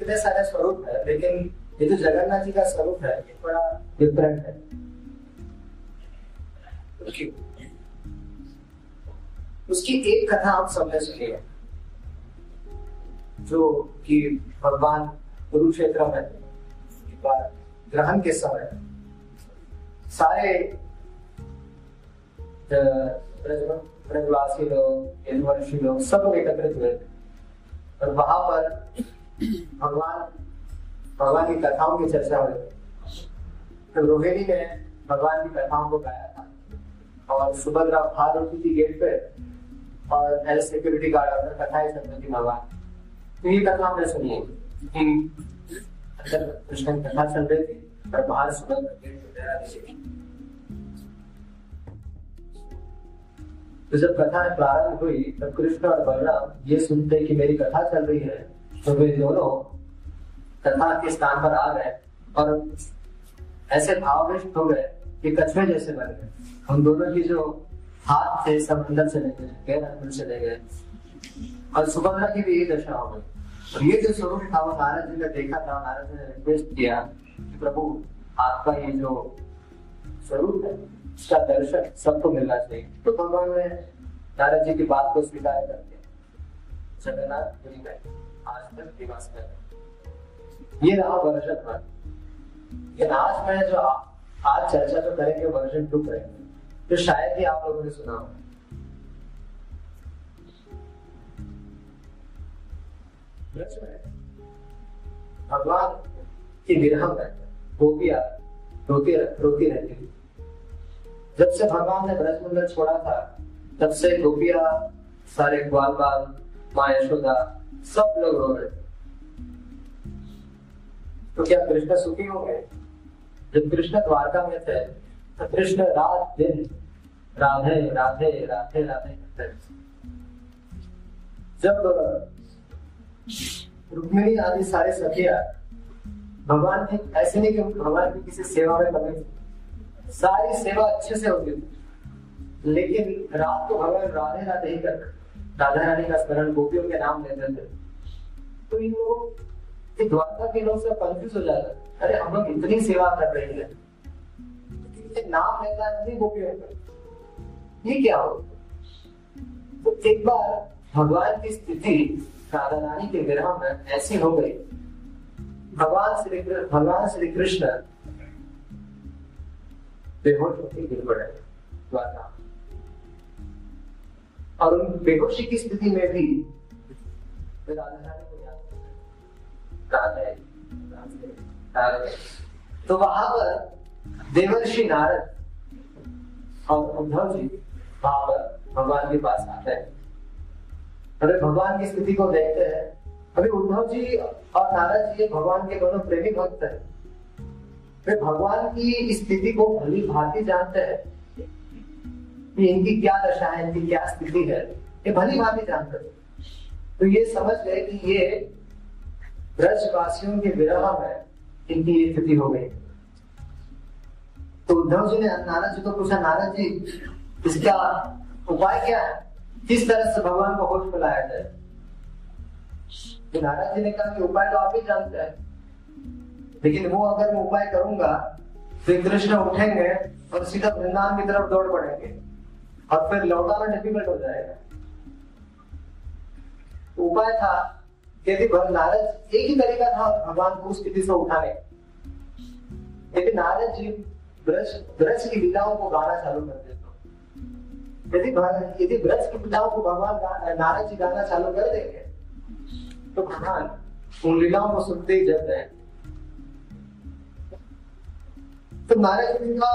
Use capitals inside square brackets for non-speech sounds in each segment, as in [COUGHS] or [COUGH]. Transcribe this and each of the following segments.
इतने सारे स्वरूप है, लेकिन ये जो जगन्नाथ जी का स्वरूप है, ये बड़ा डिफरेंट है। उसकी एक कथा आप सबने सुनी है, जो कि भगवान कुरुक्षेत्र में ग्रहण के समय, सारे ब्रजवासी लोग, यदुवंशी लोग, सब एकत्रित हुए और वहाँ पर भगवान भगवान की कथाओं की चर्चा हुई। तो रोहिणी ने भगवान की कथाओं को गाया था। और सुभद्रा बाहर होती थी गेट पे और एज सिक्योरिटी गार्ड अंदर कथाएँ सुन रही थी भगवान। तो ये कथा हमने सुनी अंदर कृष्ण की कथा चल रही थी और बाहर सुभद्रा गेट पे ठहरा रही तो जब कथा प्रारंभ हुई, तब कृष्ण और बलराम ये सुनते कि मेरी कथा चल रही है तो वे दोनों कथा के स्थान पर आ गए और ऐसे भावविष्ट हो गए कि कछुए जैसे बन गए। हम दोनों की जो हाथ थे, सब अंदर चले गए, गैर अंदर चले गए। और सुभद्रा की भी यही दशा हो गई। और ये जो स्वरूप था, वो नारद जी ने देखा था, नारद जी ने रिक्वेस्ट किया कि प्रभु, आपका ये जो स्वरूप है उसका दर्शन सबको मिलना चाहिए। तो भगवान ने नारद जी की बात को स्वीकार कर दिया। जगन्नाथ पुरी में ये रहा वर्जन वन लेकिन आज मैं जो आज चर्चा जो करेंगे वर्जन टू करेंगे। तो शायद ही आप लोगों ने सुना हो। भगवान की विरह में गोपिया रोती रोती रहती थी जब से भगवान ने ब्रजमंडल छोड़ा था, तब से गोपिया, सारे ग्वाल बाल माँ यशोदा सब लोग रो रहे तो क्या कृष्ण सुखी हो गए? जब कृष्ण द्वारका में थे तो कृष्ण रात दिन राधे राधे राधे राधे करते जब, रुक्मिणी आदि सारे सखिया भगवान की ऐसे नहीं कि भगवान की किसी सेवा में कमी सारी सेवा अच्छे से होती थी। लेकिन रात को भगवान राधे राधे ही कर राधा रानी का स्मरण गोपियों के नाम लेते थे तो इन लोग द्वारका के लोग सब कंफ्यूज हो जाते अरे, हम लोग इतनी सेवा कर रहे हैं। नाम गोपियों का ये क्या हो? तो एक बार भगवान की स्थिति राधा रानी के विरह में ऐसी हो गई। भगवान श्री भगवान श्री कृष्ण बेहोश होकर गिर पड़े। द्वारका और उन बेहोशी की स्थिति में भी तो वहाँ पर देवर्षि नारद और उद्धव जी वहाँ पर भगवान के पास आते हैं। अरे, भगवान की स्थिति को देखते हैं। अभी उद्धव जी और नारद जी भगवान के दोनों प्रेमी भक्त हैं। वे भगवान की स्थिति को भली भांति जानते हैं। कि इनकी क्या दशा है, इनकी क्या स्थिति है, ये भली भांति जानते हैं तो ये समझ गए कि ये ब्रजवासियों के विरह में इनकी ये स्थिति हो गई। तो उद्धव जी ने, नारद जी को पूछा, नारद जी, इसका उपाय क्या है? किस तरह से भगवान को होश में लाया जाए? तो नाराज़ जी ने कहा कि उपाय तो आप ही जानते हैं। लेकिन वो अगर मैं उपाय करूँगा तो कृष्ण उठेंगे और सीधा वृंदावन की तरफ़ दौड़ पड़ेंगे। और फिर लौटाना डिफ़िकल्ट हो जाएगा। तो उपाय था यदि नारद एक ही तरीका था भगवान को स्थिति से उठाने। लेकिन नारद जी ब्रज ब्रज की लीलाओं को गाना चालू कर देते यदि यदि ब्रज की लीलाओं को भगवान नारद जी गाना चालू कर देंगे तो भगवान उन लीलाओं को सुनते ही जब रहे तो नारद जी का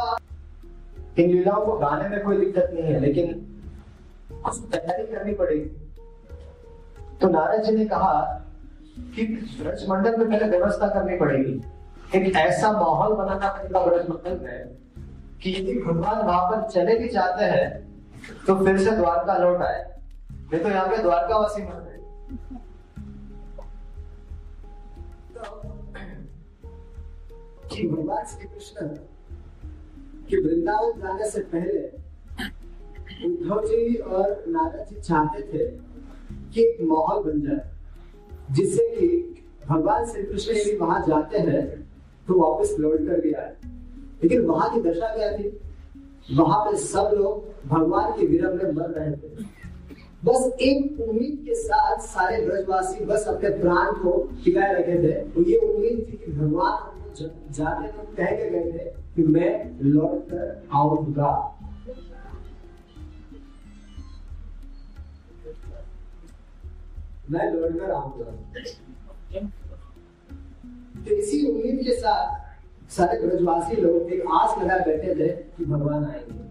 इन लीलाओं को गाने में कोई दिक्कत नहीं है, लेकिन कुछ तैयारी करनी पड़ेगी। तो नारद जी ने कहा कि ब्रज मंडल में पहले व्यवस्था करनी पड़ेगी। एक ऐसा माहौल बनाना पड़ेगा ब्रज मंडल में कि यदि भगवान वहाँ पर चले भी जाते हैं तो फिर से द्वारका लौट आए। नहीं तो यहाँ पे द्वारकावासी मर गए। भगवान श्री कृष्ण कि वृंदावन जाने से पहले उद्धव जी और नारद जी चाहते थे कि एक माहौल बन जाए, जिससे कि भगवान श्री कृष्ण यदि वहाँ जाते हैं तो वापस लौट कर भी आए। लेकिन वहाँ की दशा क्या थी? वहाँ पे सब लोग भगवान के विरह में मर रहे थे। बस एक उम्मीद के साथ सारे ब्रजवासी बस अपने प्राण को टिकाए रखे थे। ये उम्मीद थी कि भगवान जाते तो कह के गए थे कि मैं लौट कर आऊँगा। मैं लौट कर आऊँगा। तो इसी उम्मीद के साथ सारे ब्रजवासी लोग एक आस लगा बैठे थे कि भगवान आएँगे।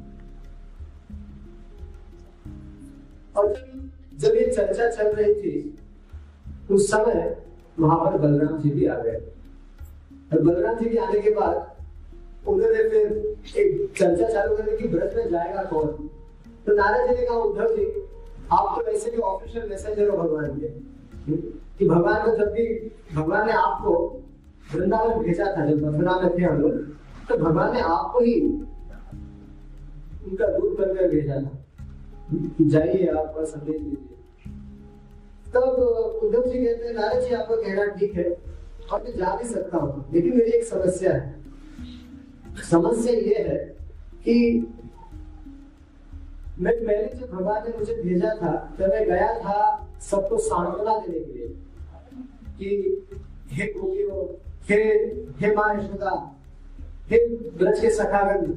और जब ये चर्चा चल रही थी, उस समय वहाँ पर बलराम जी भी आ गए। और बलराम जी के आने के बाद उन्होंने फिर एक चर्चा चालू कर दी कि ब्रज में जाएगा कौन? तो नारायण जी ने कहा, उद्धव जी, आप तो वैसे भी ऑफिशियल मैसेजर हो भगवान के। कि भगवान को जब भी, भगवान ने आपको वृंदावन भेजा था, जब मथुरा में थे हम लोग तो भगवान ने आपको ही उनका दूध बनकर भेजा था। जाइए आप और संदेश दीजिए। तब उद्धव जी कहते हैं नारद जी, आपका कहना ठीक है, और मैं जा भी सकता हूँ, लेकिन मेरी एक समस्या है। समस्या ये है कि मैं पहले जब भगवान ने मुझे भेजा था तो मैं गया था सबको सांत्वना देने के लिए कि हे गोपियों, हे हे माँ यशोदा, हे ब्रज के सखागण,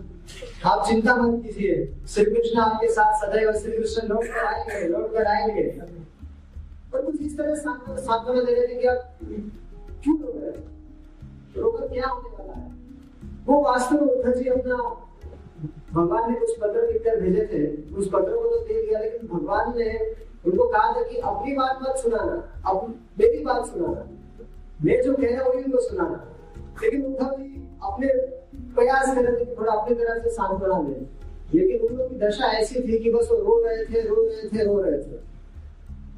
आप चिंता मत कीजिए। श्री कृष्ण आपके साथ सदैव श्री कृष्ण लौट कर आएँगे, लौट कर आएँगे। और कुछ इस तरह सांत्वना दे रहे थे कि आप क्यों रो रहे रोकर क्या होने वाला है? वो वास्तव में उद्धव जी अपना भगवान ने कुछ पत्र लिखकर भेजे थे। उस पत्र को तो दे दिया, लेकिन भगवान ने उनको कहा था कि अपनी बात मत सुनाना, अब मेरी बात सुनाना। मैं जो कह रहा हूँ उनको सुनाना। लेकिन उद्धव जी अपने प्रयास कर रहे थे थोड़ा अपनी तरफ़ से सांत्वना दे लेकिन उन लोगों की दशा ऐसी थी कि बस वो रो रहे थे, रो रहे थे, रो रहे थे।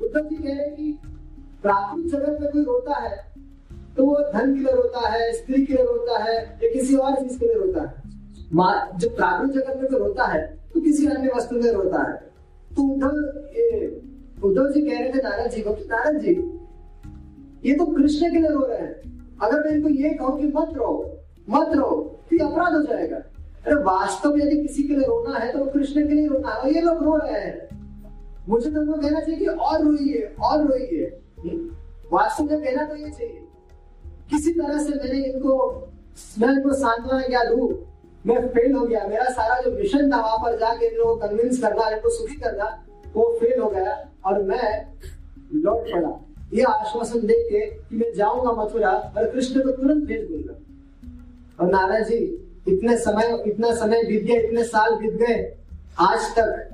उद्धव जी कह रहे कि प्राकृतिक जगत में कोई रोता है तो वो धन के रोता है, स्त्री के रोता है, या किसी और चीज़ के रोता है। जब प्राकृतिक जगत में कोई रोता है तो किसी अन्य वस्तु में रोता है। तो उद्धव उद्धव जी कह रहे थे नारायण जी को नारायण जी ये तो कृष्ण के लिए रो रहे हैं। अगर मैं इनको ये कहूँ कि मत रो मत रो तो ये अपराध हो जाएगा। अरे वास्तव में यदि किसी के लिए रोना है तो कृष्ण के लिए रोना है ये लोग रो रहे हैं। मुझे तो उनको कहना चाहिए कि और रोइए और रोइए। वास्तव में कहना तो ये चाहिए। किसी तरह से मैंने इनको, मैं इनको सांत्वना क्या दू? मैं फेल हो गया। मेरा सारा जो मिशन था वहाँ पर जाके इनको कन्विंस करना, इनको सुखी करना, वो फेल हो गया और मैं लौट पड़ा। ये आश्वासन दे के कि मैं जाऊँगा मथुरा और कृष्ण को तुरंत भेज दूँगा। और नारायण जी इतने समय, इतना समय बीत गया, इतने साल बीत गए। आज तक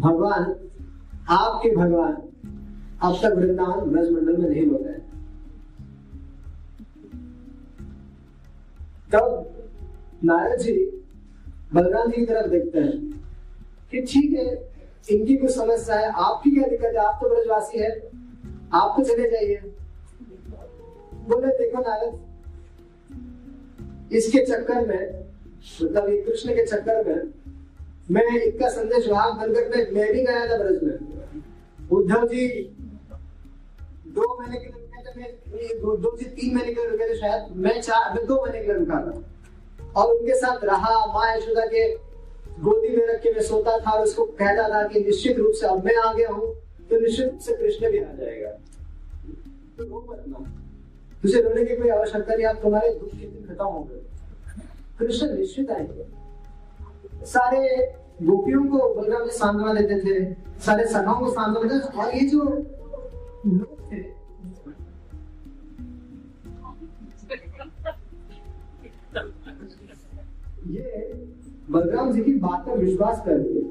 भगवान, आपके भगवान, अब तक वृंदावन ब्रज मंडल में नहीं लौटे। तब नारद जी बलराम जी की तरफ़ देखते हैं कि ठीक है, इनकी कुछ समस्या है आपकी क्या दिक्कत है? आप तो ब्रजवासी है, आप तो चले जाइए। बोले, देखो नारद, इसके चक्कर में मतलब ये कृष्ण के चक्कर में, मैं इनका संदेश वहाँ बनकर मैं भी गया था ब्रज में। उद्धव जी, दो महीने के लिए और उनके साथ रहा माँ यशोदा के गोदी में रख के मैं सोता था और उसको कहता था कि निश्चित रूप से अब मैं आ गया हूँ तो निश्चित रूप से कृष्ण भी आ जाएगा। तो तुझे रोने की कोई आवश्यकता नहीं, आप तुम्हारे दुख के दिन खत्म हो गए। कृष्ण निश्चित आएँगे। सारे गोपियों को बलराम जी सांत्वना देते थे, सारे सखाओं को सांत्वना देते और ये जो लोग थे ये बलराम जी की बात पर विश्वास कर दिए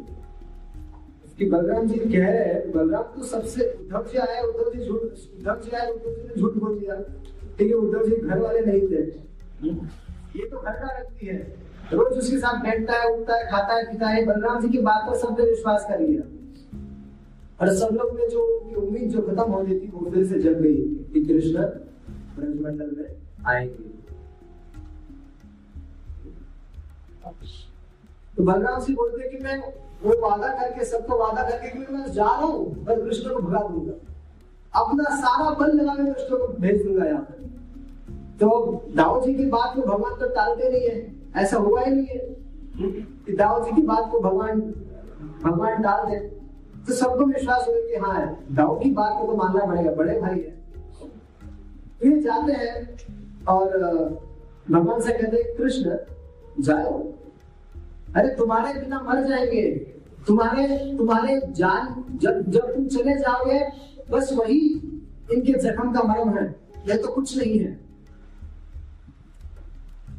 कि बलराम जी कह रहे हैं, बलराम तो सबसे उद्धव जी आया उद्धव जी झूठ, उद्धव जी आया उद्धव जी ने झूठ बोल दिया। ठीक है, उद्धव जी घर वाले नहीं थे। ये तो घर का व्यक्ति है। रोज उसके साथ बैठता है, उठता है, खाता है, पीता है। बलराम जी की बात पर सबने विश्वास कर लिया। और सब लोग ने जो उम्मीद जो खत्म हो गई थी, वो फिर से जग गई, कि कृष्ण में आएँगे। तो बलराम सिंह बोलते कि मैं वो वादा करके, सबको वादा करके कि मैं जा रहा हूँ कृष्ण को भगा दूँगा। अपना सारा बल लगा के दुष्टों को भेज दूँगा यहाँ पर। तो दाऊ जी की बात को भगवान तो टालते नहीं है। ऐसा हुआ ही नहीं है कि दाऊ जी की बात को भगवान भगवान टाल दे तो सबको विश्वास हो कि हाँ दाऊ की बात को तो मानना पड़ेगा। बड़े भाई है। ये जाते हैं और भगवान से कहते कृष्ण, जाओ। अरे, तुम्हारे बिना मर जाएँगे। तुम्हारे तुम्हारे जान, जब जब तुम चले जाओगे, बस वही इनके जख्म का मरम है। यह तो कुछ नहीं है।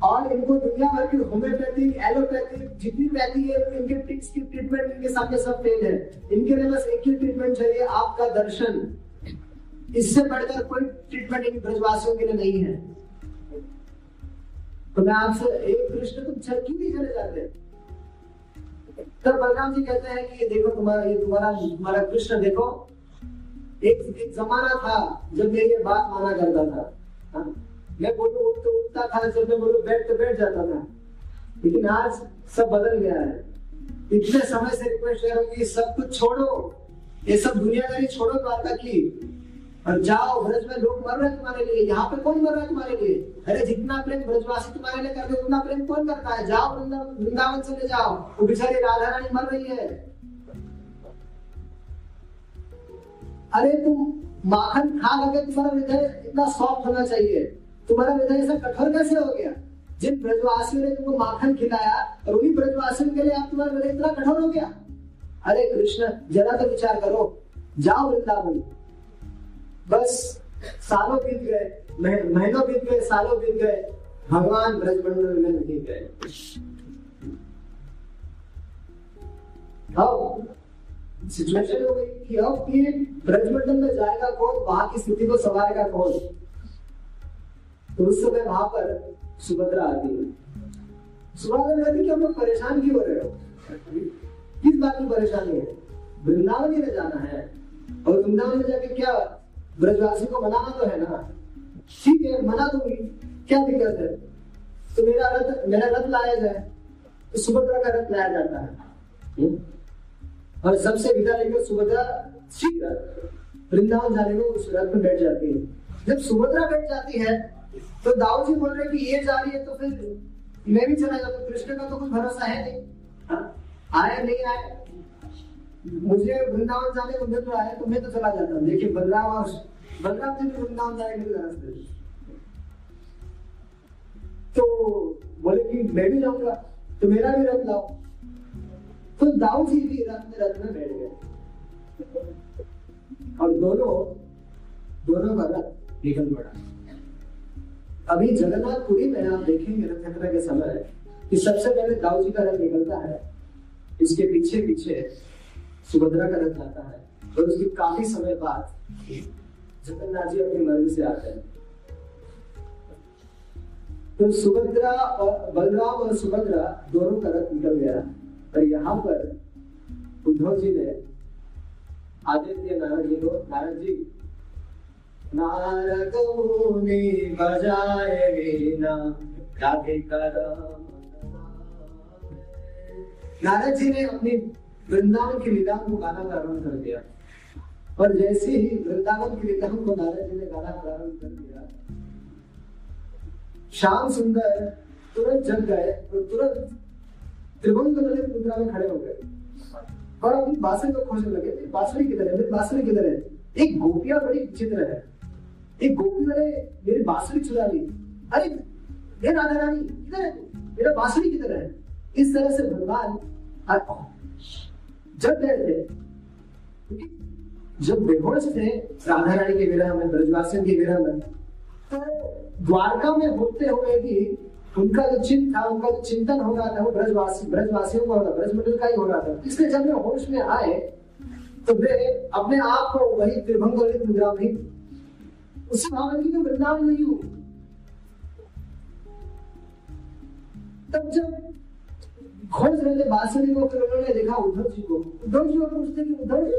और इनको दुनिया भर की होम्योपैथिक, एलोपैथिक, जितनी पैथी है, इनके टिक्स की ट्रीटमेंट इनके सामने सब फेल है। इनके लिए बस एक ही ट्रीटमेंट चाहिए, आपका दर्शन। इससे बढ़कर कोई ट्रीटमेंट इन ब्रजवासियों के लिए नहीं है। तो मैं आपसे एक कृष्ण तुम चल क्यों नहीं चले जाते? तब बलराम जी कहते हैं कि ये देखो तुम्हारा, ये तुम्हारा तुम्हारा कृष्ण देखो, एक एक जमाना था जब मेरी ये बात माना करता था। हा? मैं बोलो उठ तो उठता था, जब मैं बोलो बैठ तो बैठ जाता था। लेकिन आज सब बदल गया है। इतने समय से रिक्वेस्ट कर रहा हूँ कि सब कुछ छोड़ो। ये सब दुनियादारी छोड़ो द्वारका की। और जाओ, ब्रज में लोग मर रहे तुम्हारे लिए, यहाँ पे कौन मर रहा है तुम्हारे लिए? अरे, जितना प्रेम ब्रजवासी तुम्हारे लिए करते उतना प्रेम कौन करता है? जाओ वृंदावन चले जाओ, वो बेचारी राधा रानी मर रही है। अरे, तुम माखन खा लगे तुम्हारा हृदय इतना सॉफ्ट होना चाहिए। तुम्हारा हृदय ऐसा कठोर कैसे हो गया? जिन ब्रजवासियों ने तुमको माखन खिलाया, और उन्हीं ब्रजवासियों के लिए आप तुम्हारा हृदय इतना कठोर हो गया? अरे, कृष्ण, जरा तो विचार करो। जाओ वृंदावन। बस सालों बीत गए महीनों बीत गए, सालों बीत गए, भगवान ब्रजमंडल में नहीं गए। अब सिचुएशन हो गई कि अब ये ब्रजमंडल में जाएगा कौन, वहाँ की स्थिति को संभालेगा कौन? तो उस समय वहाँ पर सुभद्रा आती है। सुभद्रा कहती कि हम लोग परेशान क्यों हो रहे हो? किस बात की परेशानी है? वृंदावन में जाना है। और वृंदावन में जाके क्या ब्रजवासी को मनाना तो है ना। ठीक है, मना दूँगी। क्या दिक्कत है? तो मेरा रथ मेरा रथ लाया जाए। तो सुभद्रा का रथ लाया जाता है। हम्म? और सबसे विदा लेकर सुभद्रा शीघ्र वृंदावन जाने को उस रथ में बैठ जाती है। जब सुभद्रा बैठ जाती है तो दाऊ जी बोल रहे कि ये जा रही है तो फिर मैं भी चला जाता कृष्ण का तो कुछ भरोसा है नहीं। आया नहीं आए मुझे वृंदावन जाने को मिल रहा है तो मैं तो चला जाता हूँ। देखिए बलराम और बलराम जी भी वृंदावन जाने के लिए तो बोले कि मैं भी जाऊँगा तो मेरा भी रथ लाओ। तो दाऊ जी भी रथ में रथ में बैठ गए। और दोनों दोनों का रथ निकल पड़ा। अभी जगन्नाथपुरी में आप देखेंगे रथ यात्रा के समय, कि सबसे पहले दाऊ जी का रथ निकलता है। इसके पीछे पीछे सुभद्रा का रथ आता है और उसके काफ़ी समय बाद जगन्नाथ जी अपनी मर्ज़ी से आते हैं। तो सुभद्रा और बलराम और सुभद्रा दोनों का रथ निकल गया और यहाँ पर उद्धव जी ने आदेश दिया नारद जी को, नारद जी नारद मुनि बजाए वीणा नारद जी ने अपनी वृंदावन की लीला को गाना प्रारंभ कर दिया। और जैसे ही वृंदावन की लीला को नारद जी ने गाना प्रारंभ कर दिया, श्याम सुंदर तुरंत जग गए और तुरंत त्रिभुवन मुद्रा में खड़े हो गए। और अपनी बांसुरी को खोजने लगे बांसुरी किधर है? मेरी बांसुरी किधर है? एक गोपिया बड़ी विचित्र है। एक गोपी वाले मेरी बांसुरी चुरा ली अरे ये राधा रानी, किधर है मेरा बांसुरी किधर है? इस तरह से भगवान जब गए थे, जब बेहोश थे राधा रानी के विरह में ब्रजवासियों के विरह में तो द्वारका में होते हुए भी उनका जो चिन्ह था, उनका जो चिंतन हो रहा था, वो ब्रजवासी ब्रजवासियों का हो रहा ब्रजमंडल का ही हो रहा था। इसलिए जब मैं होश में आए तो वे अपने आप को वही त्रिभंग मुद्रा में उसी भावना की मैं वृंदावन नहीं हूँ तब जब खोज रहे थे, बांसुरी को, फिर उन्होंने देखा उद्धव जी को। उद्धव जी को पूछते कि उद्धव जी,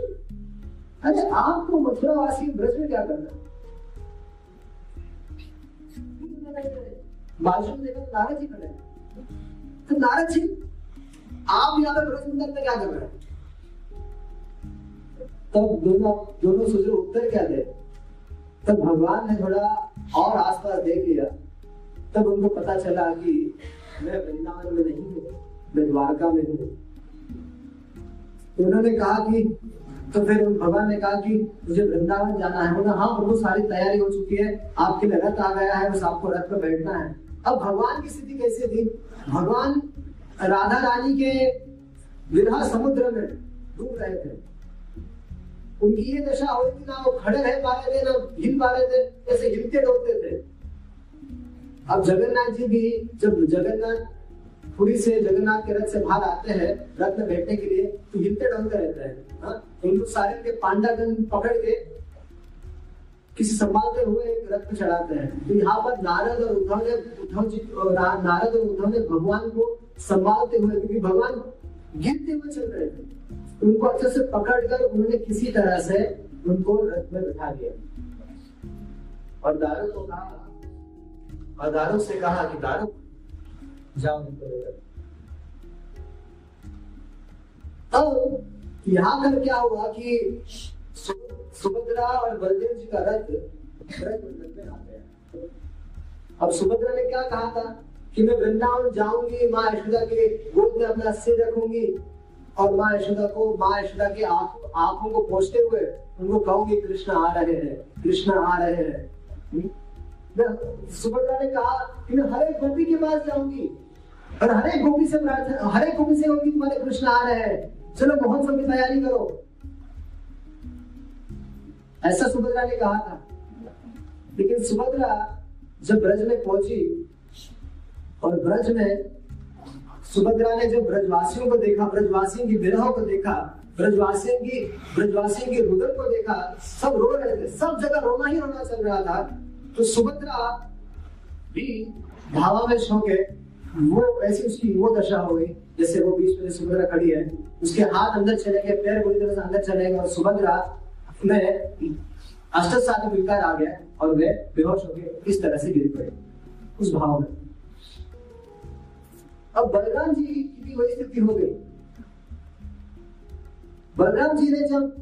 अरे आपको मथुरावासी ब्रज में क्या करना बालसुन देखा तो नारद जी खड़े तो नारद जी, आप यहाँ पे ब्रज में क्या कर रहे हैं? तब दोनों दोनों सोच, उत्तर क्या दे? तब भगवान ने थोड़ा और आसपास देख लिया। तब उनको पता चला कि मैं वृंदावन में नहीं हूँ। मैं द्वारका में हूँ तो उन्होंने कहा कि तो फिर भगवान ने कहा कि, मुझे वृंदावन जाना है। बोला हाँ प्रभु सारी तैयारी हो चुकी है। आपके लिए रथ आ गया है, बस आपको रथ पर बैठना है। अब भगवान की स्थिति कैसी थी? भगवान राधा रानी के विरह समुद्र में डूब रहे थे। उनकी ये दशा हुई थी ना वो खड़े रह पा रहे थे, ना हिल पा रहे थे, जैसे हिलते डोलते थे। अब जगन्नाथ जी भी, जब जगन्नाथ पुरी से जगन्नाथ के रथ से बाहर आते हैं, रथ में बैठने के लिए तो हिलते डोलते रहते हैं हाँ? तो उनको सारे के पांडागन पकड़ के किसी संभालते हुए एक रथ पे चढ़ाते हैं तो यहाँ पर नारद और उद्धव ने, उद्धव जी नारद और उद्धव ने भगवान को संभालते हुए, क्योंकि भगवान गिरते हुए चल रहे थे, उनको अच्छे से पकड़कर उन्होंने किसी तरह से उनको रथ में बिठा दिया और दारू को कहा, और दारू से कहा कि दारू अब यहाँ कर क्या हुआ कि सुभद्रा और बलदेव जी का रथ अब सुभद्रा ने क्या कहा था कि मैं वृंदावन जाऊँगी, माँ यशोदा के गोद में अपना सिर रखूँगी और माँ यशोदा को, माँ यशोदा की आँखों को पोछते हुए उनको कहूँगी, कृष्ण आ रहे हैं, कृष्ण आ रहे हैं? सुभद्रा ने कहा कि मैं हर एक गोपी के पास जाऊँगी। और हर गोपी से प्रार्थना हर गोपी से होगी तुम्हारे कृष्ण आ रहे हैं। चलो महोत्सव की तैयारी करो। ऐसा सुभद्रा ने कहा था। लेकिन सुभद्रा जब ब्रज में पहुँची, और ब्रज में सुभद्रा ने जब ब्रजवासियों को देखा, ब्रजवासियों की विरह को देखा, ब्रजवासियों की ब्रजवासियों के रुदन को देखा, सब रो रहे थे। सब जगह रोना ही रोना चल रहा था। तो सुभद्रा भी भावावेश होके वो ऐसी उसकी वो दशा हो गई जैसे वो बीच में सुभद्रा खड़ी है उसके हाथ अंदर चले गए पैर पूरी तरह से अंदर चले गए और सुभद्रा में अष्ट सात विकार आ गया और वे बेहोश हो गए इस तरह से गिर पड़े उस भाव में। अब बलराम जी की भी वही स्थिति हो गई। बलराम जी ने जब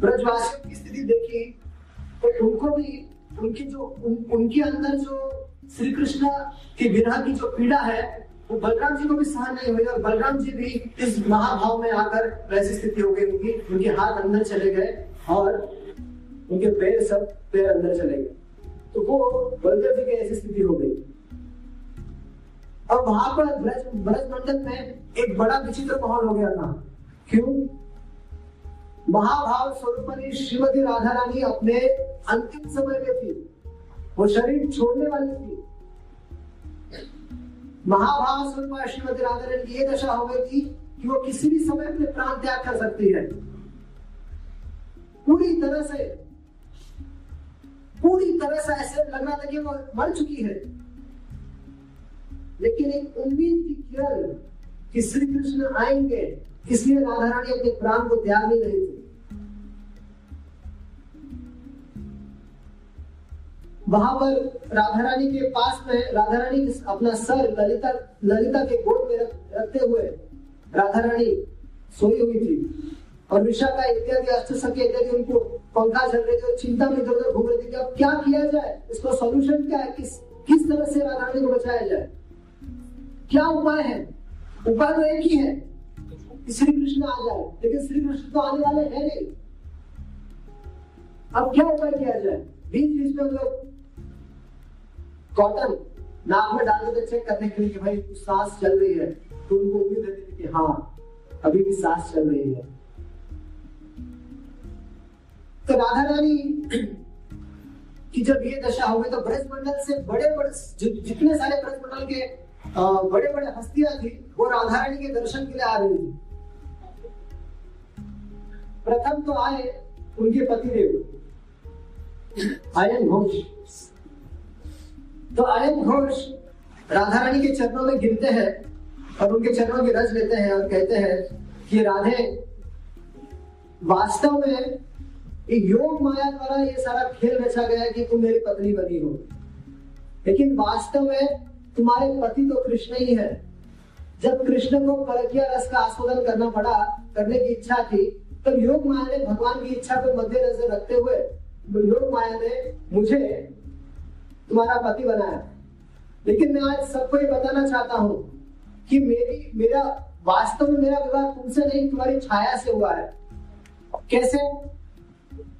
ब्रजवासियों की स्थिति देखी तो उनको भी उनकी जो उन, उनके अंदर जो श्री कृष्ण की विरह की जो पीड़ा है, वो बलराम जी को भी सहन नहीं हुई और बलराम जी भी इस महाभाव में आकर वैसी स्थिति हो गई उनकी। उनके हाथ अंदर चले गए और उनके पैर सब पैर अंदर चले गए। तो वो बलदेव जी की ऐसी स्थिति हो गई। अब वहाँ पर ब्रज ब्रज मंडल में एक बड़ा विचित्र माहौल हो गया था। क्यों? महाभाव स्वरूप श्रीमती राधा रानी अपने अंतिम समय में थी। वो शरीर छोड़ने वाली थी। महाभाव स्वरूप श्रीमती राधा रानी ये दशा हो गई थी कि वो किसी भी समय अपने प्राण त्याग कर सकती है। पूरी तरह से, पूरी तरह से ऐसे लग रहा था कि वो मर चुकी है। लेकिन एक उम्मीद की किरण कि श्री कृष्ण आएँगे, इसलिए राधा रानी अपने प्राण को त्याग नहीं रही थी। वहाँ पर राधा रानी के पास में, राधा रानी अपना सर ललिता ललिता के गोद में रखते हुए राधा रानी सोई हुई थी। और विशाखा इत्यादि अष्ट सखी इत्यादि उनको पंखा चल रहे थे चिंता में इधर उधर घूम रहे थे कि अब क्या किया जाए? इसको सॉल्यूशन क्या है? किस किस तरह से राधा रानी को बचाया जाए? क्या उपाय है? उपाय तो एक ही है श्री कृष्ण आ जाए। लेकिन श्री कृष्ण तो आने वाले हैं नहीं। अब क्या उपाय किया जाए? बीच बीच में लोग कॉटन नाक में डाल देते चेक करने के लिए कि भाई सांस चल रही है। तो उनको उम्मीद रहती थी कि हाँ अभी भी सांस चल रही है। तो राधा रानी, की जब ये दशा हो गई तो ब्रज मंडल से बड़े बड़े जितने सारे ब्रज मंडल के बड़े बड़े हस्तियाँ थी, वो राधा रानी के दर्शन के लिए आ रही थी। प्रथम तो आए उनके पतिदेव, आयन घोष तो आयन घोष राधा रानी के चरणों में गिरते हैं और उनके चरणों की रज लेते हैं और कहते हैं कि राधे, वास्तव में योग माया द्वारा ये सारा खेल रचा गया कि तुम मेरी पत्नी बनी हो। लेकिन वास्तव में तुम्हारे पति तो कृष्ण ही है। जब कृष्ण को परकिया रस का आस्वादन करना पड़ा, करने की इच्छा थी, तब योग माया ने भगवान की इच्छा को मद्देनजर रखते हुए योग माया ने मुझे तुम्हारा पति बनाया लेकिन मैं आज सबको ये बताना चाहता हूँ कि मेरी, मेरा, वास्तव में मेरा विवाह तुमसे नहीं, तुम्हारी छाया से हुआ है। कैसे?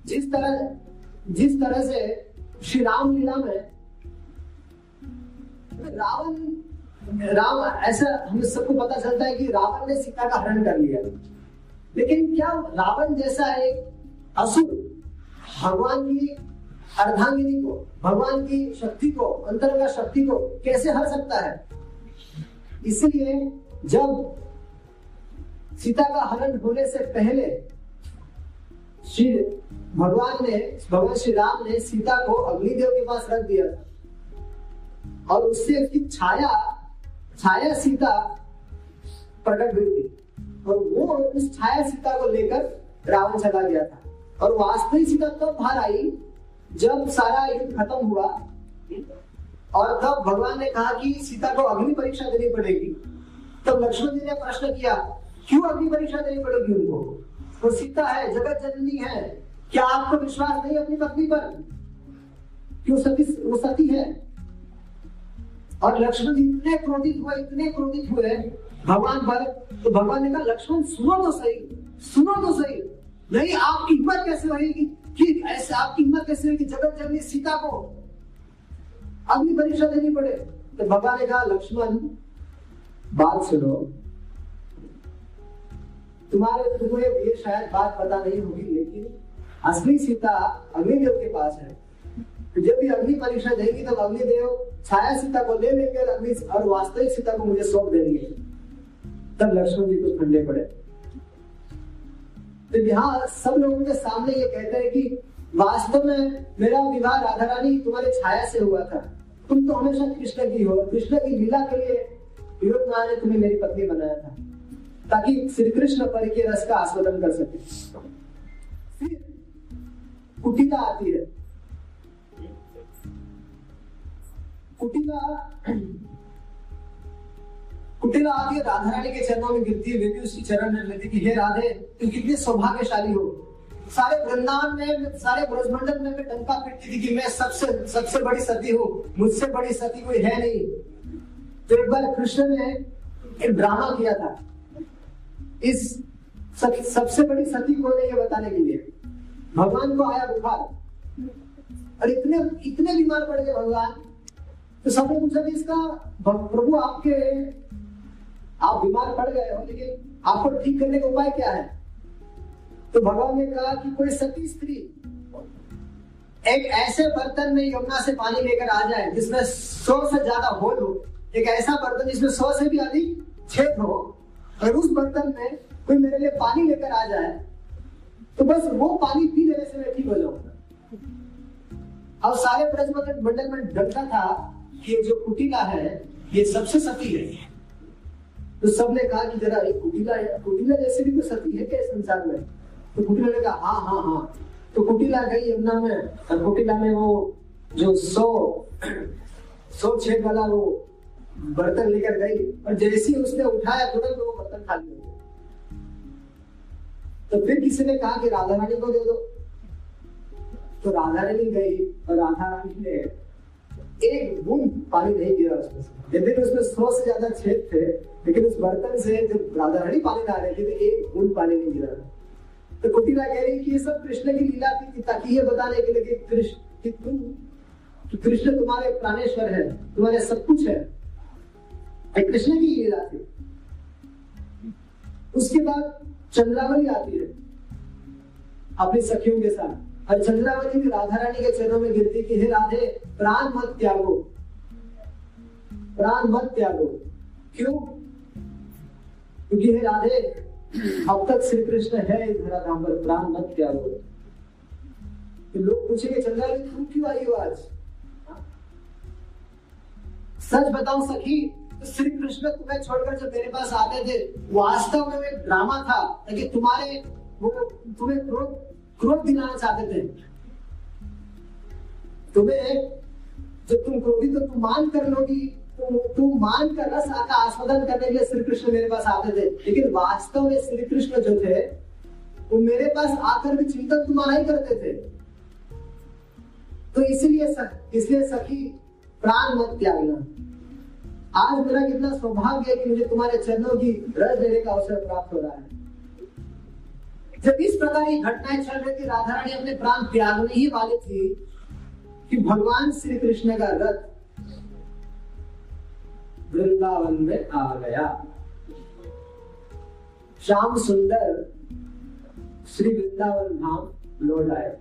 जिस तरह जिस तरह से श्री राम लीला में रावण, राम, ऐसा हम सबको पता चलता है कि रावण ने सीता का हरण कर लिया। लेकिन क्या रावण जैसा एक असुर भगवान की अर्धांगिनी को, भगवान की शक्ति को, अंतर्गत शक्ति को कैसे हर सकता है? इसलिए जब सीता का हरण होने से पहले श्री भगवान ने, भगवान श्री राम ने सीता को अग्निदेव के पास रख दिया था। और उससे उसकी छाया छाया सीता प्रकट हुई थी। और वो उस छाया सीता को लेकर रावण चला गया था। और वास्तविक सीता तब तो बाहर आई जब सारा युद्ध खत्म हुआ, और तब भगवान ने कहा कि सीता को अग्नि परीक्षा देनी पड़ेगी। तब लक्ष्मण जी ने प्रश्न किया, क्यों अग्नि परीक्षा देनी पड़ेगी उनको? वो सीता है, जगत जननी है। क्या आपको विश्वास नहीं अपनी पत्नी पर? क्यों सती, वो सती है? और लक्ष्मण जी इतने क्रोधित हुए, इतने क्रोधित हुए, भगवान पर तो भगवान ने कहा, लक्ष्मण, सुनो तो सही, सुनो तो सही। नहीं, आपकी हिम्मत कैसे रहेगी कि ऐसे आपकी हिम्मत कैसे रहेगी जगत जननी सीता को अग्नि परीक्षा देनी पड़े? तो भगवान ने कहा, लक्ष्मण, बात सुनो। तुम्हारे तुम्हें ये शायद बात पता नहीं होगी, लेकिन असली सीता अग्निदेव के पास है। तो जब भी अग्नि परीक्षा देगी, तब अग्निदेव छाया सीता को ले लेंगे और अग्नि और वास्तविक सीता को मुझे सौंप देंगे। तब लक्ष्मण जी कुछ ठंडे पड़े। तो यहाँ सब लोगों के सामने ये कहते हैं कि वास्तव में मेरा विवाह राधा रानी तुम्हारे छाया से हुआ था। तुम तो हमेशा कृष्ण की हो कृष्ण की लीला के लिए विरोध ने तुम्हें मेरी पत्नी बनाया था, ताकि श्री कृष्ण पर के रस का आस्वादन कर सके। फिर कुटिला आती है। कुटिला कुटिला आती है राधा रानी के चरणों में गिरती है वे भी उसकी चरण में लेती कि हे राधे तू कितनी सौभाग्यशाली हो। सारे वृंदावन में सारे ब्रजमंडल में मैं टंका पीटती थी कि मैं सबसे सबसे बड़ी सती हूँ। मुझसे बड़ी सती कोई है नहीं। तो एक बार कृष्ण ने एक ड्रामा किया था। इस सब, सबसे बड़ी सती को है ये बताने के लिए? भगवान को आया बुखार। और इतने इतने बीमार पड़ गए भगवान। तो सबने पूछा कि इसका प्रभु आपके आप बीमार पड़ गए हो, लेकिन आपको ठीक करने का उपाय क्या है? तो भगवान ने कहा कि कोई सती स्त्री एक ऐसे बर्तन में यमुना से पानी लेकर आ जाए, जिसमें सौ से ज़्यादा होल हो, एक ऐसा बर्तन जिसमें सौ से भी अधिक छेद हो, और उस बर्तन में कोई मेरे लिए पानी लेकर आ जाए तो बस वो पानी पी लेने से मैं ठीक हो जाऊँगा। अब सारे ब्रज मंडल में डरता था कि जो कुटिला है, ये सबसे सती है। तो सबने कहा कि जरा एक कुटिला है। कुटिला जैसे भी कोई सती है क्या संसार में? तो कुटिला ने कहा हाँ हाँ हाँ। तो कुटिला गई यमुना में, और कुटिला में वो जो सौ सौ छेद वाला वो बर्तन लेकर गई, और जैसे ही उसने उठाया, तुरंत वो बर्तन खाली हो गया। तो फिर किसी ने कहा कि राधा रानी को दे दो। तो राधा रानी गई, और राधा रानी ने एक बूंद पानी नहीं गिरा उसमें यदि उसमें सौ से ज़्यादा छेद थे। लेकिन उस बर्तन से जब राधा रानी पानी ला रही थी तो एक बूंद पानी नहीं गिरा तो कुटिला कह रही कि ये सब कृष्ण की लीला थी ताकि ये बताने के लिए कृष्ण, कि कृष्ण तुम्हारे प्राणेश्वर है, तुम्हारे सब कुछ है। कृष्ण की लीला थी। उसके बाद चंद्रावली आती है, अपनी सखियों के साथ। और चंद्रावली भी राधा रानी के चरणों में गिरती कि हे राधे, प्राण मत त्यागो। प्राण मत त्यागो। क्यों? क्योंकि हे राधे, अब तक श्री कृष्ण है इस धराधाम पर, प्राण मत त्यागो। तो लोग पूछेंगे चंद्रावली तू क्यों आई हो आज? सच बताओ सखी श्री कृष्ण तुम्हें छोड़कर जब मेरे पास आते थे वास्तव में एक ड्रामा था, ताकि तुम्हारे, वो तुम्हें क्रोध क्रोध दिलाना चाहते थे। तुम्हें, जब तुम क्रोधी तो तुम मान कर लोगी तुम मान कर रस का आस्वादन करने के लिए श्री कृष्ण मेरे पास आते थे। लेकिन वास्तव में श्री कृष्ण जो थे, वो मेरे पास आकर भी चिंतन तुम्हारा ही करते थे। तो इसलिए इसलिए सखी, प्राण मत त्यागना। आज मेरा कितना सौभाग्य है कि मुझे तुम्हारे चरणों की रस देने का अवसर प्राप्त हो रहा है। जब इस प्रकार की घटनाएँ चल रही थी, राधा रानी अपने प्राण त्यागने ही वाली थी कि भगवान श्री कृष्ण का रथ वृंदावन में आ गया। श्याम सुंदर श्री वृंदावन धाम लौट आए।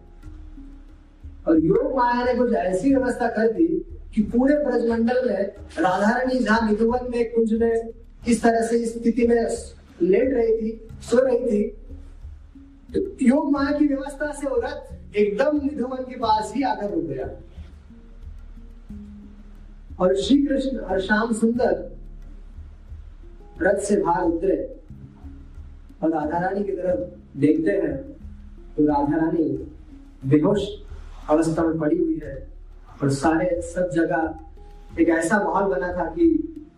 और योग माया ने कुछ ऐसी व्यवस्था कर दी कि पूरे ब्रजमंडल में राधारणी जहाँ निधुवन में कुंज में इस तरह से स्थिति में लेट रही थी, सो रही थी। तो योग माया की व्यवस्था से रथ एकदम निधुवन के पास ही आकर रुक गया। और श्री कृष्ण और श्याम सुंदर रथ से बाहर उतरे और राधा रानी की तरफ़ देखते हैं तो राधा रानी बेहोश अवस्था में पड़ी हुई है और सारे सब जगह एक ऐसा माहौल बना था कि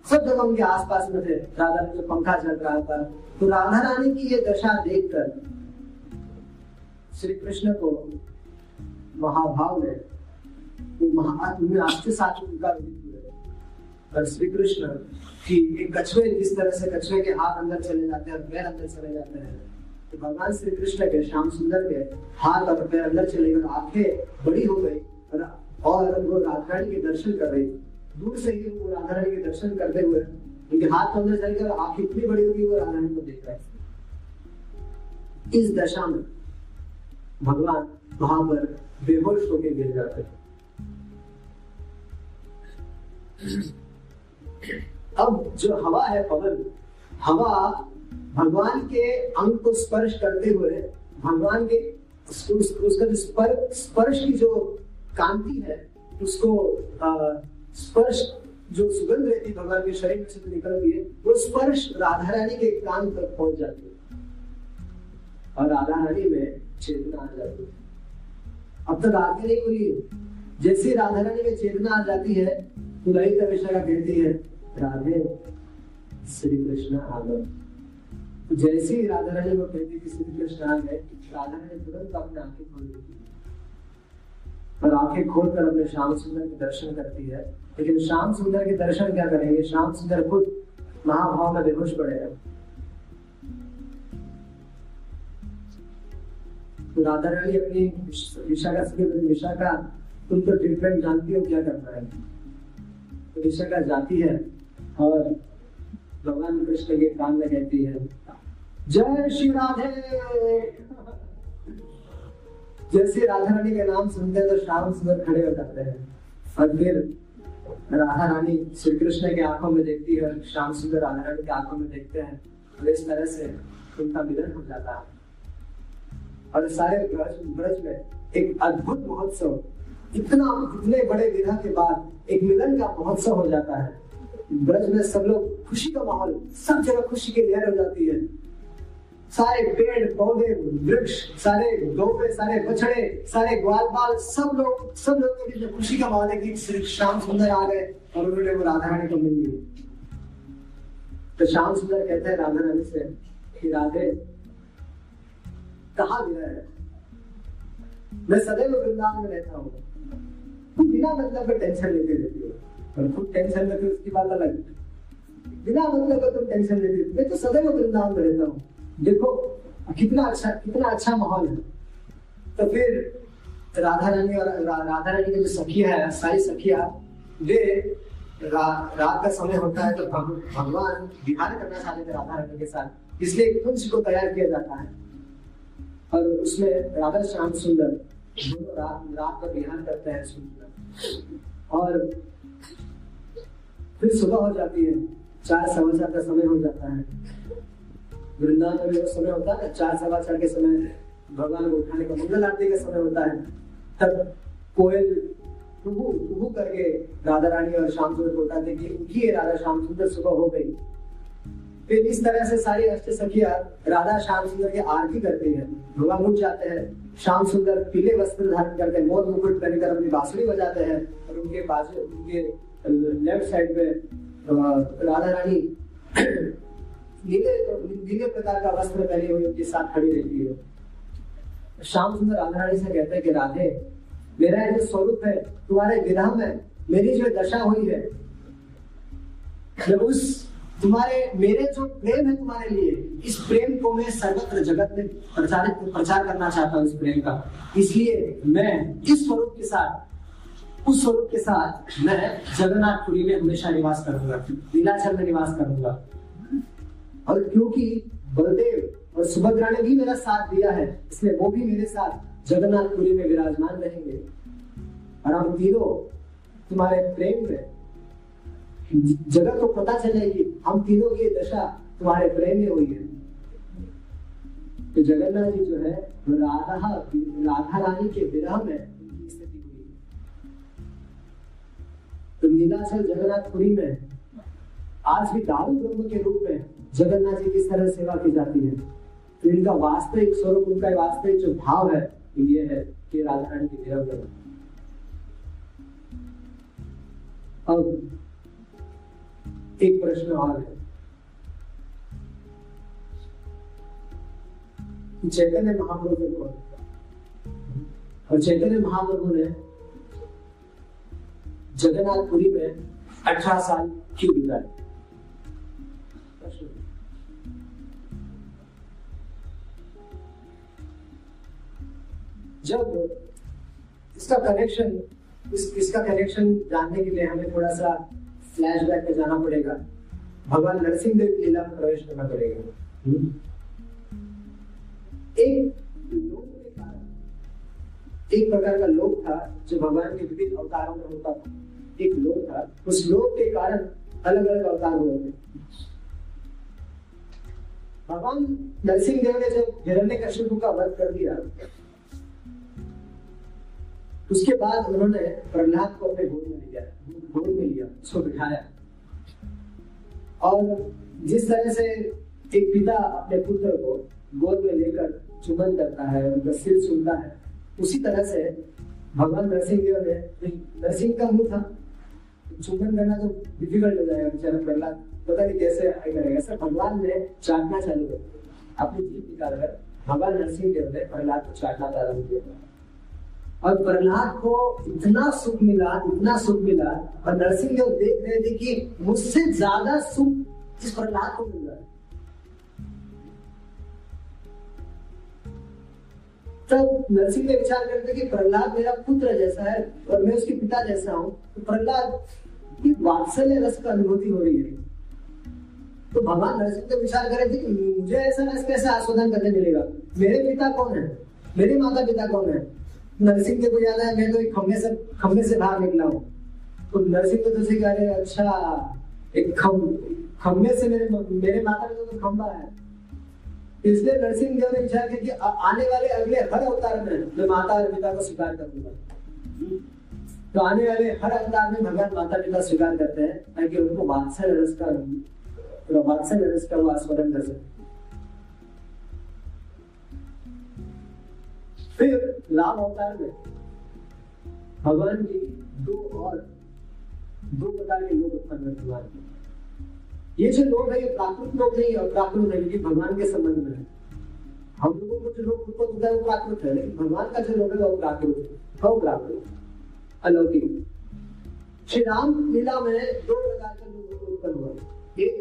सब जगह उनके आसपास में थे। राधा रानी का पंखा चल रहा था। तो राधा रानी की ये दशा देखकर श्री कृष्ण को महाभाव में उनमें आस्ते साथ उनका श्री कृष्ण की एक कछुए जिस तरह से कछुए के हाथ अंदर चले जाते हैं और पैर अंदर चले जाते हैं। तो भगवान श्री कृष्ण के श्याम सुंदर के हाथ और पैर अंदर चले गए आँखें बड़ी हो गई और वो राधा रानी के दर्शन कर रही दूर से ही वो राधा रानी के दर्शन करते हुए, उनके हाथ अंदर चले गए आँखें इतनी बड़ी होगी वो राधा रानी को देख रहे इस दशा में भगवान वहाँ पर बेहोश होकर गिर जाते अब जो हवा है पवन, हवा भगवान के अंग को स्पर्श करते हुए, भगवान के उसका जो स्पर्श की जो कांति है, उसको स्पर्श जो सुगंध रहती भगवान के शरीर से तो निकलती है, वो स्पर्श राधा रानी के कान तक पहुँच जाती है। और राधा रानी में चेतना आ जाती है। अब तक आगे नहीं खुली जैसे राधा रानी में चेतना आ जाती है तो ललित का कहती है राधे, श्री कृष्ण आ तो जैसे ही राधा रानी को कहते कि श्री कृष्ण आ गए, राधा रानी तुरंत अपने आँखें खोल देती है। और आँखें खोलकर अपने श्याम सुंदर के दर्शन करती है। लेकिन श्याम सुंदर के दर्शन क्या करेंगे? श्याम सुंदर खुद महाभाव में बेहोश पड़े हैं। तो राधा रानी अपनी विशाखा से विशाखा तुम तो ट्रीटमेंट जानती हो क्या करना है? तो विशाखा जाती है। और भगवान कृष्ण के कान में कहती है। जय श्री राधे। जैसे राधा रानी का नाम सुनते हैं तो श्याम सुंदर खड़े हो जाते हैं। और फिर राधा रानी श्री कृष्ण के आँखों में देखती है श्याम सुंदर राधा रानी के आँखों में देखते हैं। और इस तरह से उनका मिलन हो जाता है। और सारे ब्रज ब्रज में एक अद्भुत महोत्सव, इतना, इतने बड़े विधा के बाद एक मिलन का महोत्सव हो जाता है। ब्रज में सब लोग खुशी का माहौल, सब जगह खुशी की लहर हो जाती है। सारे पेड़, पौधे, वृक्ष, सारे गौवे सारे बछड़े, सारे ग्वाल बाल सब लोग सब लोग के बीच में खुशी का माहौल है कि श्री श्याम सुंदर आ गए और उन्होंने वो राधा रानी को मिल ली तो श्याम सुंदर कहते हैं राधा रानी से कि, राधे, कहा गया है? मैं सदैव वृंदावन में रहता हूँ। बिना मतलब टेंशन लेते रहती हूँ। और खुद टेंशन लेते उसकी बात अलग बिना मतलब का तुम टेंशन लेते मैं तो सदैव वृंदावन में रहता हूँ। देखो कितना अच्छा कितना अच्छा माहौल है। तो फिर राधा रानी और रा, राधा रानी की जो सखिया है सारी सखिया वे रा, रात का समय होता है तो भगवान विहार करना चाहते थे राधा रानी के साथ। इसलिए कुंज को तैयार किया जाता है। और उसमें राधा श्याम सुंदर दोनों रात रात का विहार करते हैं सुंदर। और फिर सुबह हो जाती है। चार सवा चार का समय हो जाता है। वृंदावन में समय होता है, चार सवा चार के समय भगवान को उठाने का, मंगल आरती का समय होता है। तब कोयल कुहू कुहू करके राधा रानी और श्याम सुंदर को उठाते कि उठिए राधा श्याम सुंदर सुबह हो गई। फिर इस तरह से सारी अष्ट सखिया राधा श्याम सुंदर की आरती करती है। भगवान उठ जाते हैं, श्याम सुंदर पीले वस्त्र धारण करके मोर मुकुट पहनकर अपनी बांसुरी बजाते हैं। उनके बाजू उनके लेफ़्ट साइड पे राधा रानी [COUGHS] नीले नीले प्रकार का वस्त्र पहने हुए उनके साथ खड़ी रहती है। श्याम सुंदर राधा रानी से कहते हैं कि राधे, मेरा जो स्वरूप है, तुम्हारे विरह में मेरी जो दशा हुई है, मैं उस, तुम्हारे, मेरे जो प्रेम है तुम्हारे लिए, इस प्रेम को मैं सर्वत्र जगत में प्रचारित, प्रचार करना चाहता हूँ इस प्रेम का। इसलिए मैं इस स्वरूप के साथ उस स्वरूप के साथ मैं जगन्नाथपुरी में हमेशा निवास करूँगा नीलाचल में निवास करूँगा। और क्योंकि बलदेव और सुभद्रा ने भी मेरा साथ दिया है, इसलिए वो भी मेरे साथ जगन्नाथपुरी में विराजमान रहेंगे। और हम तीनों तुम्हारे प्रेम में, जगत को पता चलेगी हम तीनों की दशा तुम्हारे प्रेम में हुई है। तो जगन्नाथ जी जो है राधा राधा रानी के विरह में तो नीलाचल जगन्नाथपुरी में, आज भी दारू ब्रह्म के रूप में जगन्नाथ जी किस तरह सेवा की जाती है? तो इनका वास्तविक स्वरूप, उनका वास्तविक जो भाव है, ये है कि राधा रानी की में अब एक प्रश्न और है। चैतन्य महाप्रभु कौन? और चैतन्य महाप्रभु ने जगन्नाथपुरी में अठारह साल क्यों बिताए जब इसका कनेक्शन इस, इसका कनेक्शन जानने के लिए हमें थोड़ा सा फ्लैशबैक में जाना पड़ेगा। भगवान नरसिंह देव की लीला में प्रवेश करना पड़ेगा। एक लोक के कारण एक प्रकार का लोक था जो भगवान के विभिन्न अवतारों में होता था। एक लोक था। उस लोक के कारण अलग अलग अवतार हुए थे। भगवान नरसिंह देव ने जब हिरण्य का वध कर दिया, उसके बाद उन्होंने प्रहलाद को अपने गोद में लिया गोद में लिया, उसको बिठाया। और जिस तरह से एक पिता अपने पुत्र को गोद में लेकर चुमन करता है, उनका सिर सुनता है, उसी तरह से भगवान नरसिंह देव ने, नरसिंह का मुँह था। चुम्बन करना तो डिफ़िकल्ट हो जाएगा बेचारा प्रहलाद। पता नहीं कैसे करेगा। सर भगवान ने चाटना चालू कर अपनी जीत निकाल कर भगवान नरसिंह देव ने प्रहलाद को चाटना प्रारंभ किया और प्रहलाद को इतना सुख मिला, इतना सुख मिला, और नरसिंह देव देख रहे थे कि मुझसे ज़्यादा सुख इस प्रहलाद को मिल रहा है। तब नरसिंह देव विचार करते कि प्रहलाद मेरा पुत्र जैसा है और मैं उसके पिता जैसा हूँ। तो प्रहलाद की वात्सल्य रस का अनुभूति हो रही है। तो भगवान नरसिंह देव विचार करे थे कि मुझे ऐसा रस कैसे आस्वादन करने मिलेगा? मेरे पिता कौन है? मेरे माता पिता कौन है? नरसिंह को याद है, मैं तो एक खंभे से खंभे से बाहर निकला हूँ। तो नरसिंह तो कह रहे अच्छा एक खम खंभे से मेरे मेरे माता पिता तो खंभा है। इसलिए नरसिंह देव ने विचार किया कि आने वाले अगले हर अवतार में मैं माता और पिता को स्वीकार कर दूँगा तो आने वाले हर अवतार में भगवान माता पिता स्वीकार करते हैं ताकि उनको वात्सल्य रस का वात्सल्य रस का वो आस्वादन कर सके। फिर राम अवतार में भगवान जी दो और, दो प्रकार के लोग उत्पन्न हुए ये जो लोग है, ये प्राकृत लोग नहीं है प्राकृत है लेकिन भगवान के संबंध में है। हम लोगों को जो लोग उत्पन्न होता है, वो प्राकृत है, लेकिन भगवान का जो लोग है, वो प्राकृत है। वो प्राकृत? अलौकिक। श्री राम लीला में दो प्रकार के लोग उत्पन्न हुए एक,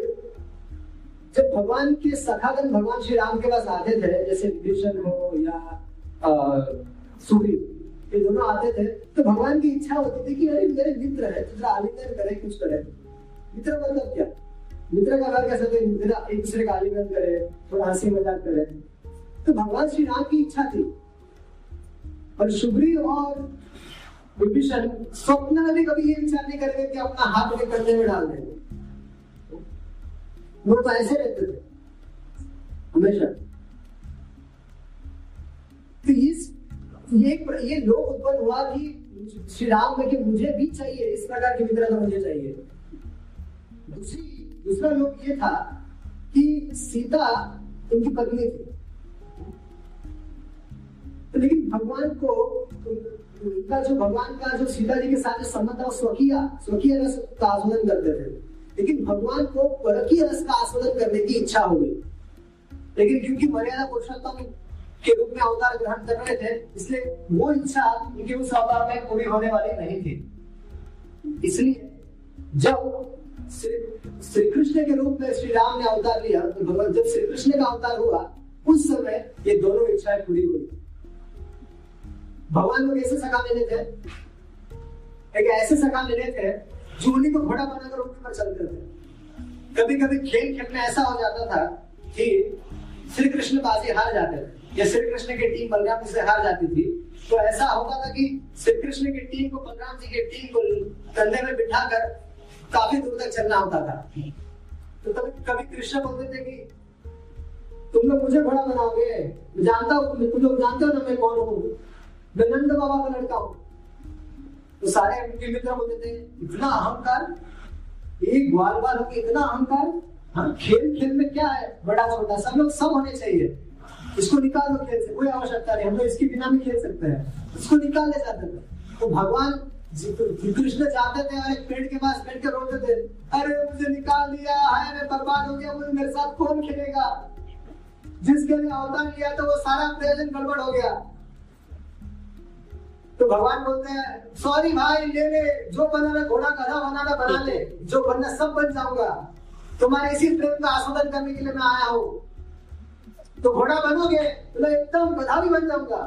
जब भगवान के सखागन भगवान श्री राम के पास आते थे, जैसे विभीषण हो या सूर्य, ये दोनों आते थे तो भगवान की इच्छा होती थी कि अरे, मेरे मित्र है तुझा आलिंगन करे, कुछ करे। मित्र मतलब क्या? मित्र का घर कैसे तो एक दूसरे का आलिंगन करे, थोड़ा हँसी मज़ाक करे। तो भगवान श्री राम की इच्छा थी। और शुभ्री और विभीषण स्वप्न में भी कभी ये विचार नहीं करेंगे कि अपना हाथ उनके कंधे में डाल देंगे। वो तो ऐसे रहते थे, हमेशा। तो इस, ये ये लोग उत्पन्न हुआ कि श्री राम में कि मुझे भी चाहिए, इस प्रकार की मित्रता मुझे चाहिए। दूसरी, दूसरा लोग ये था कि सीता उनकी पत्नी थी। तो लेकिन भगवान को उनका जो भगवान का, जो सीता जी के साथ संबंध था स्वकीय स्वकीय रस का आस्वादन करते थे। लेकिन भगवान को परकीय रस का आस्वादन करने की इच्छा हो गई। लेकिन क्योंकि मर्यादा पुरुषोत्तम के रूप में अवतार ग्रहण कर रहे थे, इसलिए वो इच्छा उनके उस अवतार में पूरी होने वाली नहीं थी। इसलिए जब श्री कृष्ण के रूप में श्री राम ने अवतार लिया तो भगवान, जब श्री कृष्ण का अवतार हुआ, उस समय ये दोनों इच्छाएँ पूरी हुई। भगवान लोग ऐसे सका लेने थे? एक ऐसे सका लेने थे जो उन्हीं को घोड़ा बनाकर उनके पर चलते थे। कभी कभी खेल खेल में ऐसा हो जाता था कि श्री कृष्ण बाजी हार जाते थे। या श्री कृष्ण की टीम बलराम जी से हार जाती थी। तो ऐसा होता था कि श्री कृष्ण की टीम को, बलराम जी की टीम को कंधे में बिठाकर काफ़ी दूर तक चलना होता था। तो तभी कभी कृष्ण बोलते थे कि, तुम लोग मुझे बड़ा बनाओगे? जानता हूँ, तुम लोग जानते हो ना मैं कौन हूँ? मैं नंद बाबा का लड़का हूँ। तो सारे उनके मित्र बोलते थे, इतना अहंकार, एक ग्वाल बाल होकर इतना अहंकार हाँ खेल खेल में क्या है? बड़ा छोटा, सब लोग सब होने चाहिए। इसको निकाल दो खेल से, कोई आवश्यकता नहीं, हम लोग इसके बिना भी खेल सकते हैं। इसको निकाल ले जाते थे। तो भगवान कृष्ण जाते थे और एक पेड़ के पास बैठ कर रोते थे। अरे, मुझे निकाल दिया है, मैं बर्बाद हो गया, मुझे मेरे साथ कौन खेलेगा? जिसके लिए अवतार लिया तो वो सारा प्रयोजन गड़बड़ हो गया। तो भगवान बोलते हैं सॉरी भाई, ले ले, जो बनाना घोड़ा, गधा बनाना बना ले, जो बनना सब बन जाऊँगा। तुम्हारे इसी प्रेम का आस्वादन करने के लिए मैं आया हूँ। तो घोड़ा बनोगे तो मैं एकदम गधा भी बन जाऊँगा।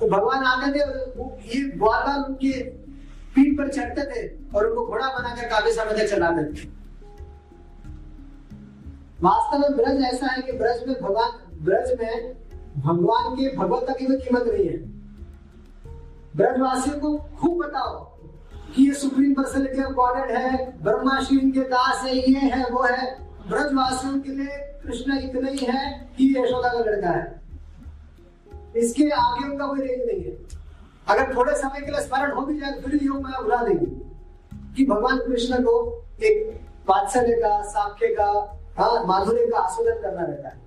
तो भगवान आते थे, ये बार बार उनके पीठ पर चढ़ते थे और उनको घोड़ा बनाकर काफ़ी समय तक चलाते थे। वास्तव में ब्रज ऐसा है कि ब्रज में भगवान, ब्रज में भगवान के भगवत की कोई कीमत नहीं है। ब्रजवासियों को खूब बताओ कि ये सुप्रीम पर्सनलिटी ऑफ़ गॉडेड है ब्रह्मा शिव इनके दास है, ये है, वो है। ब्रजवासियों के लिए कृष्ण इतना ही है कि यशोदा का लड़का है। इसके आगे उनका कोई रेंज नहीं है। अगर थोड़े समय के लिए स्मरण हो भी जाए, फिर योग मैं भुला देंगे। कि भगवान कृष्ण को एक वात्सल्य का साख्य का हाँ माधुर्य का आस्वादन करना रहता है।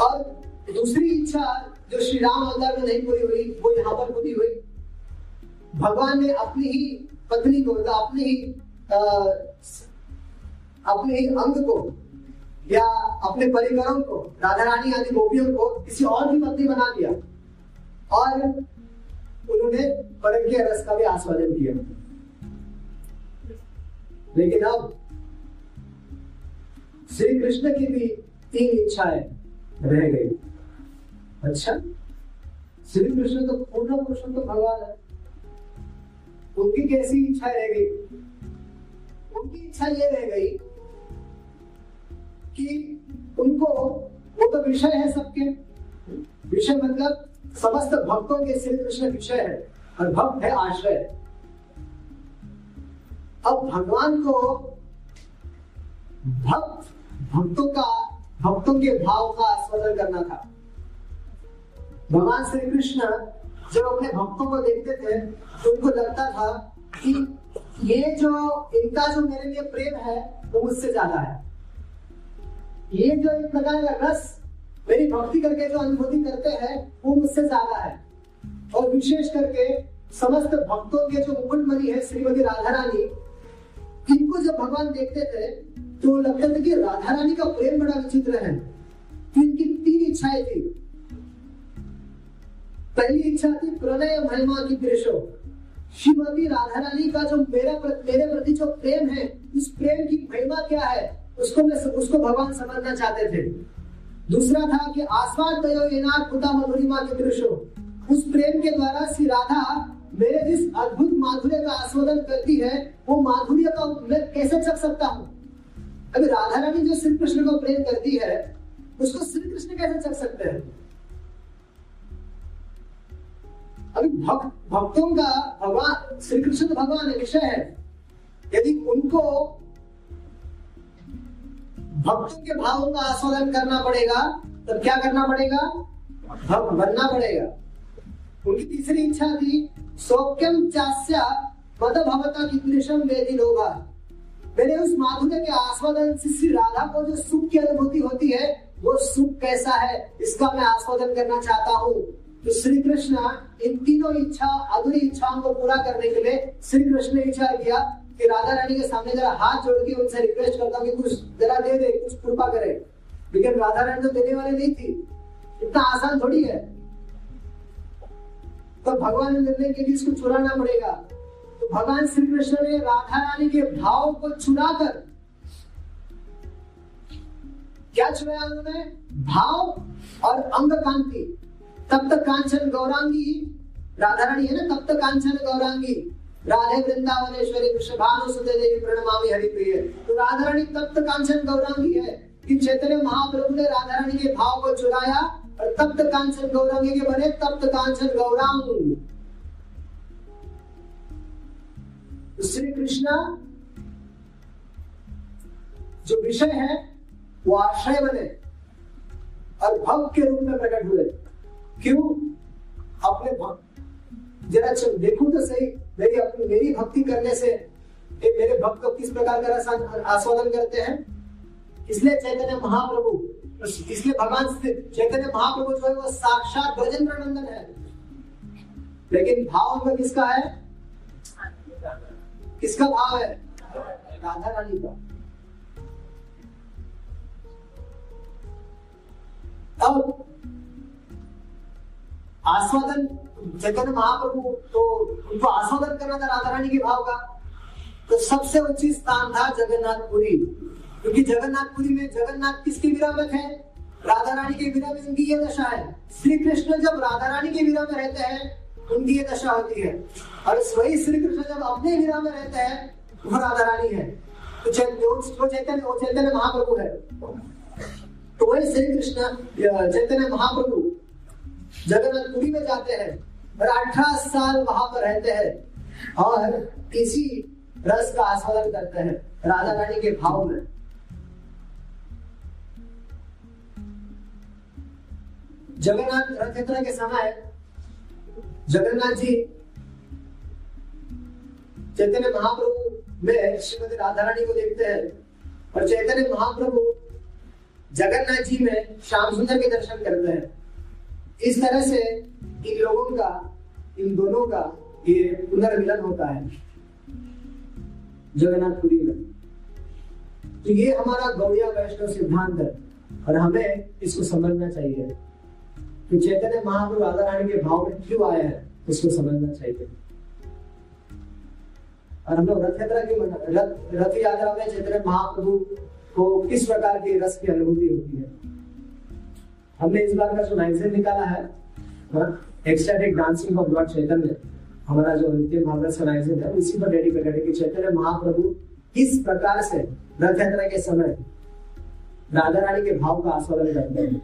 और दूसरी इच्छा जो श्री राम अवतार में नहीं पूरी हुई, वो यहाँ पर पूरी हुई। भगवान ने अपनी ही पत्नी को मतलब अपनी ही अपने ही अंग को, या अपने परिकरों को, राधा रानी आदि गोपियों को किसी और की पत्नी बना दिया। और उन्होंने परज्ञ रस का भी आस्वादन किया। लेकिन अब श्री कृष्ण की भी तीन इच्छाएँ रह गई। अच्छा? श्री कृष्ण तो पूर्ण पुरुषों तो भगवान है। उनकी कैसी इच्छा रह गई? उनकी इच्छा ये रह गई कि उनको, वो तो विषय है सबके। विषय मतलब समस्त भक्तों के श्री कृष्ण विषय है और भक्त है आश्रय। अब भगवान को भक्त, भक्तों का, भक्तों के भाव का आस्वादन करना था। भगवान श्री कृष्ण जब अपने भक्तों को देखते थे तो उनको लगता था कि ये जो, इनका जो मेरे लिए प्रेम है, वो मुझसे ज़्यादा है। ये जो एक प्रकार का रस मेरी भक्ति करके जो अनुभूति करते हैं, वो मुझसे ज़्यादा है। और विशेष करके समस्त भक्तों के जो मुकुटमणि है, श्रीमती राधा रानी इनको जब भगवान देखते थे तो लगता था कि राधा रानी का प्रेम बड़ा विचित्र है। इनकी तीन इच्छाएँ थी। पहली इच्छा थी प्रणय महिमा की प्रेशो श्रीमती राधा रानी का जो मेरा मेरे प्रति जो प्रेम है, उस प्रेम की महिमा क्या है, उसको मैं उसको भगवान समझना चाहते थे। दूसरा था कि आसमान पुता मधुरिमा के पुरुषो उस प्रेम के द्वारा श्री राधा मेरे जिस अद्भुत माधुर्य का आस्वादन करती है, वो माधुर्य का मैं कैसे चख सकता हूँ? अभी राधा रानी जो श्री कृष्ण को प्रेम करती है, उसको श्री कृष्ण कैसे चख सकते हैं? अभी भक्त, भक्तों का भगवान श्री कृष्ण भगवान विषय है। यदि उनको भक्तों के भावों का आस्वादन करना पड़ेगा, तब क्या करना पड़ेगा? भक्त बनना पड़ेगा। उनकी तीसरी इच्छा थी, सौक्यम चास्या पद भवता की कृष्ण वेदी लोगा मेरे उस माधुर्य के आस्वादन से श्री राधा को जो सुख की अनुभूति होती है, वो सुख कैसा है, इसका मैं आस्वादन करना चाहता हूँ। तो श्री कृष्ण इन तीनों इच्छा, अधूरी इच्छाओं को पूरा करने के लिए श्री कृष्ण ने इच्छा किया कि राधा रानी के सामने जरा हाथ जोड़ के उनसे रिक्वेस्ट करता हूँ कि कुछ जरा दे दे, कुछ कृपा करे। लेकिन राधा रानी तो देने वाले नहीं थी। इतना आसान थोड़ी है। तो भगवान ने निर्णय के लिए इसको चुराना पड़ेगा। तो भगवान श्री कृष्ण ने राधा रानी के भाव को चुराकर क्या चुराया उन्होंने? भाव और अंग कांति तब तक कांचन गौरांगी राधा रानी है ना, तब तक कांचन गौरांगी। राधे वृंदावनेश्वरी भानु सुते देवी प्रणमामि हरि प्रिय तो राधा रानी तक कांचन गौरांगी है कि चैतन्य महाप्रभु ने राधा रानी के भाव को चुराया और तप्त कांचन गौरांगी के बने तप्त कांचन गौरांग। तो श्री कृष्ण, जो विषय है, वो आश्रय बने और भक्त के रूप में प्रकट हुए। क्यों अपने भक्त? जरा देखू तो सही। मेरी अपनी मेरी भक्ति करने से ए, मेरे भक्त को किस प्रकार का आस्वादन करते हैं? इसलिए चैतन्य महाप्रभु इसलिए भगवान चैतन्य महाप्रभु जो है वो साक्षात ब्रजेंद्र नंदन है। लेकिन भाव में किसका है? किसका भाव है? राधा रानी का। अब आस्वादन, चैतन्य महाप्रभु तो उनको आस्वादन करना था राधा रानी के भाव का। तो सबसे उचित स्थान था जगन्नाथपुरी, क्योंकि जगन्नाथपुरी में जगन्नाथ किसके विरामक है? राधा रानी के विरा में उनकी ये दशा है। श्री कृष्ण जब राधा रानी के विरा में रहते हैं, उनकी ये दशा होती है। और वही श्री कृष्ण जब अपने विरा में रहते हैं, वो राधा रानी है। तो चैतन्य वो चैतन्य महाप्रभु है। तो वही श्री कृष्ण चैतन्य महाप्रभु जगन्नाथपुरी में जाते हैं और अठारह साल वहाँ पर रहते हैं और इसी रस का आस्वादन करते हैं राधा रानी के भाव में। जगन्नाथ रथ यात्रा के समय जगन्नाथ जी चैतन्य महाप्रभु में श्रीमती राधा रानी को देखते हैं और चैतन्य महाप्रभु जगन्नाथ जी में श्याम सुंदर के दर्शन करते हैं। इस तरह से इन लोगों का, इन दोनों का ये पुनर्मिलन होता है। जगन्नाथपुरी में। तो ये हमारा गौड़िया वैष्णव सिद्धांत है और हमें इसको समझना चाहिए। कि चैतन्य महाप्रभु राधा रानी के भाव में क्यों आया है, उसको समझना चाहिए। और हम लोग रथ यात्रा की रथ रथ यात्रा में चैतन्य महाप्रभु को किस प्रकार की रस की अनुभूति होती है? हमने इस बार का जो मैगजीन निकाला है ecstatic dancing of lord Chaitanya हमारा जो नित्य भागवत का मैगजीन है, उसी पर डेडिकेटेड है कि चैतन्य महाप्रभु किस प्रकार से रथ यात्रा के समय राधा रानी के भाव का आस्वादन करते हैं।